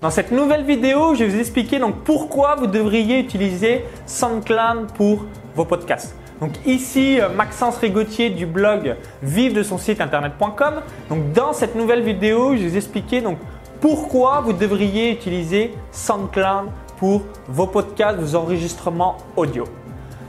Dans cette nouvelle vidéo, je vais vous expliquer donc pourquoi vous devriez utiliser SoundCloud pour vos podcasts. Donc ici, euh, Maxence Rigotier du blog vive de son site internet.com. Donc dans cette nouvelle vidéo, je vais vous expliquer donc pourquoi vous devriez utiliser SoundCloud pour vos podcasts, vos enregistrements audio.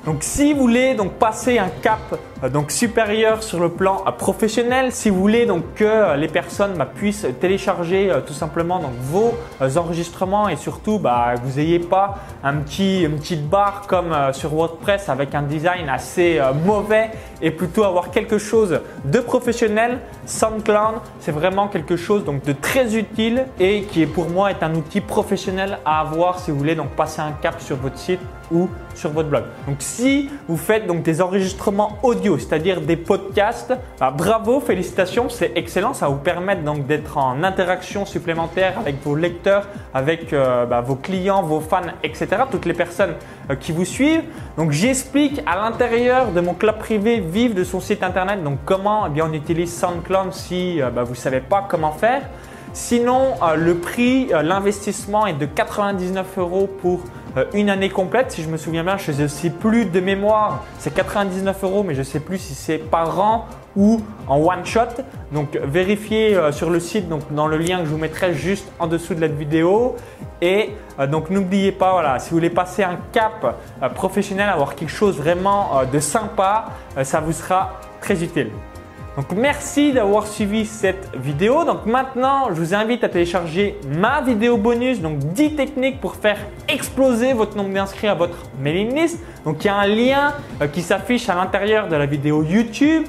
Donc si vous voulez donc passer un cap euh, donc supérieur sur le plan euh, professionnel, si vous voulez donc que euh, les personnes bah, puissent télécharger tout simplement donc vos enregistrements et surtout bah, que vous n'ayez pas un petit, une petite barre comme sur WordPress avec un design assez mauvais et plutôt avoir quelque chose de professionnel, SoundCloud c'est vraiment quelque chose donc de très utile et qui est pour moi est un outil professionnel à avoir si vous voulez donc passer un cap sur votre site ou sur votre blog. Donc si vous faites donc des enregistrements audio, c'est-à-dire des podcasts, bah, bravo, félicitations, c'est excellent, ça va vous permettre donc d'être en interaction supplémentaire avec vos lecteurs, avec euh, bah, vos clients, vos fans, etc. Toutes les personnes euh, qui vous suivent. Donc j'explique à l'intérieur de mon club privé Vive de son site internet donc comment eh bien on utilise SoundCloud si euh, bah, vous ne savez pas comment faire. Sinon, le prix, l'investissement est de 99 euros pour une année complète, si je me souviens bien, je ne sais plus de mémoire, c'est 99 euros, mais je ne sais plus si c'est par an ou en one shot. Donc vérifiez euh, sur le site, donc dans le lien que je vous mettrai juste en dessous de la vidéo. Et euh, donc n'oubliez pas, voilà, si vous voulez passer un cap professionnel, avoir quelque chose vraiment de sympa, ça vous sera très utile. Donc merci d'avoir suivi cette vidéo. Donc maintenant, je vous invite à télécharger ma vidéo bonus, donc 10 techniques pour faire exploser votre nombre d'inscrits à votre mailing list. Donc il y a un lien euh, qui s'affiche à l'intérieur de la vidéo YouTube.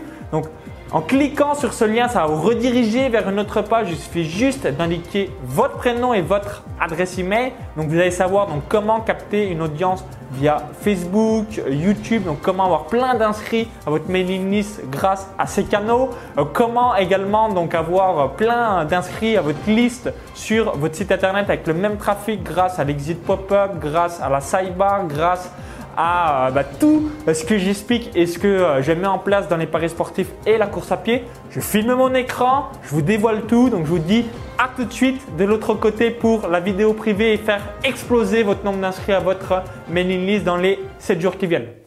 En cliquant sur ce lien, ça va vous rediriger vers une autre page. Il suffit juste d'indiquer votre prénom et votre adresse email. Donc vous allez savoir comment capter une audience via Facebook, YouTube. Donc comment avoir plein d'inscrits à votre mailing list grâce à ces canaux. Euh, comment également donc avoir plein d'inscrits à votre liste sur votre site internet avec le même trafic grâce à l'exit pop-up, grâce à la sidebar, grâce à euh, bah, tout ce que j'explique et ce que euh, je mets en place dans les paris sportifs et la course à pied. Je filme mon écran, je vous dévoile tout, donc je vous dis à tout de suite de l'autre côté pour la vidéo privée et faire exploser votre nombre d'inscrits à votre mailing list dans les 7 jours qui viennent.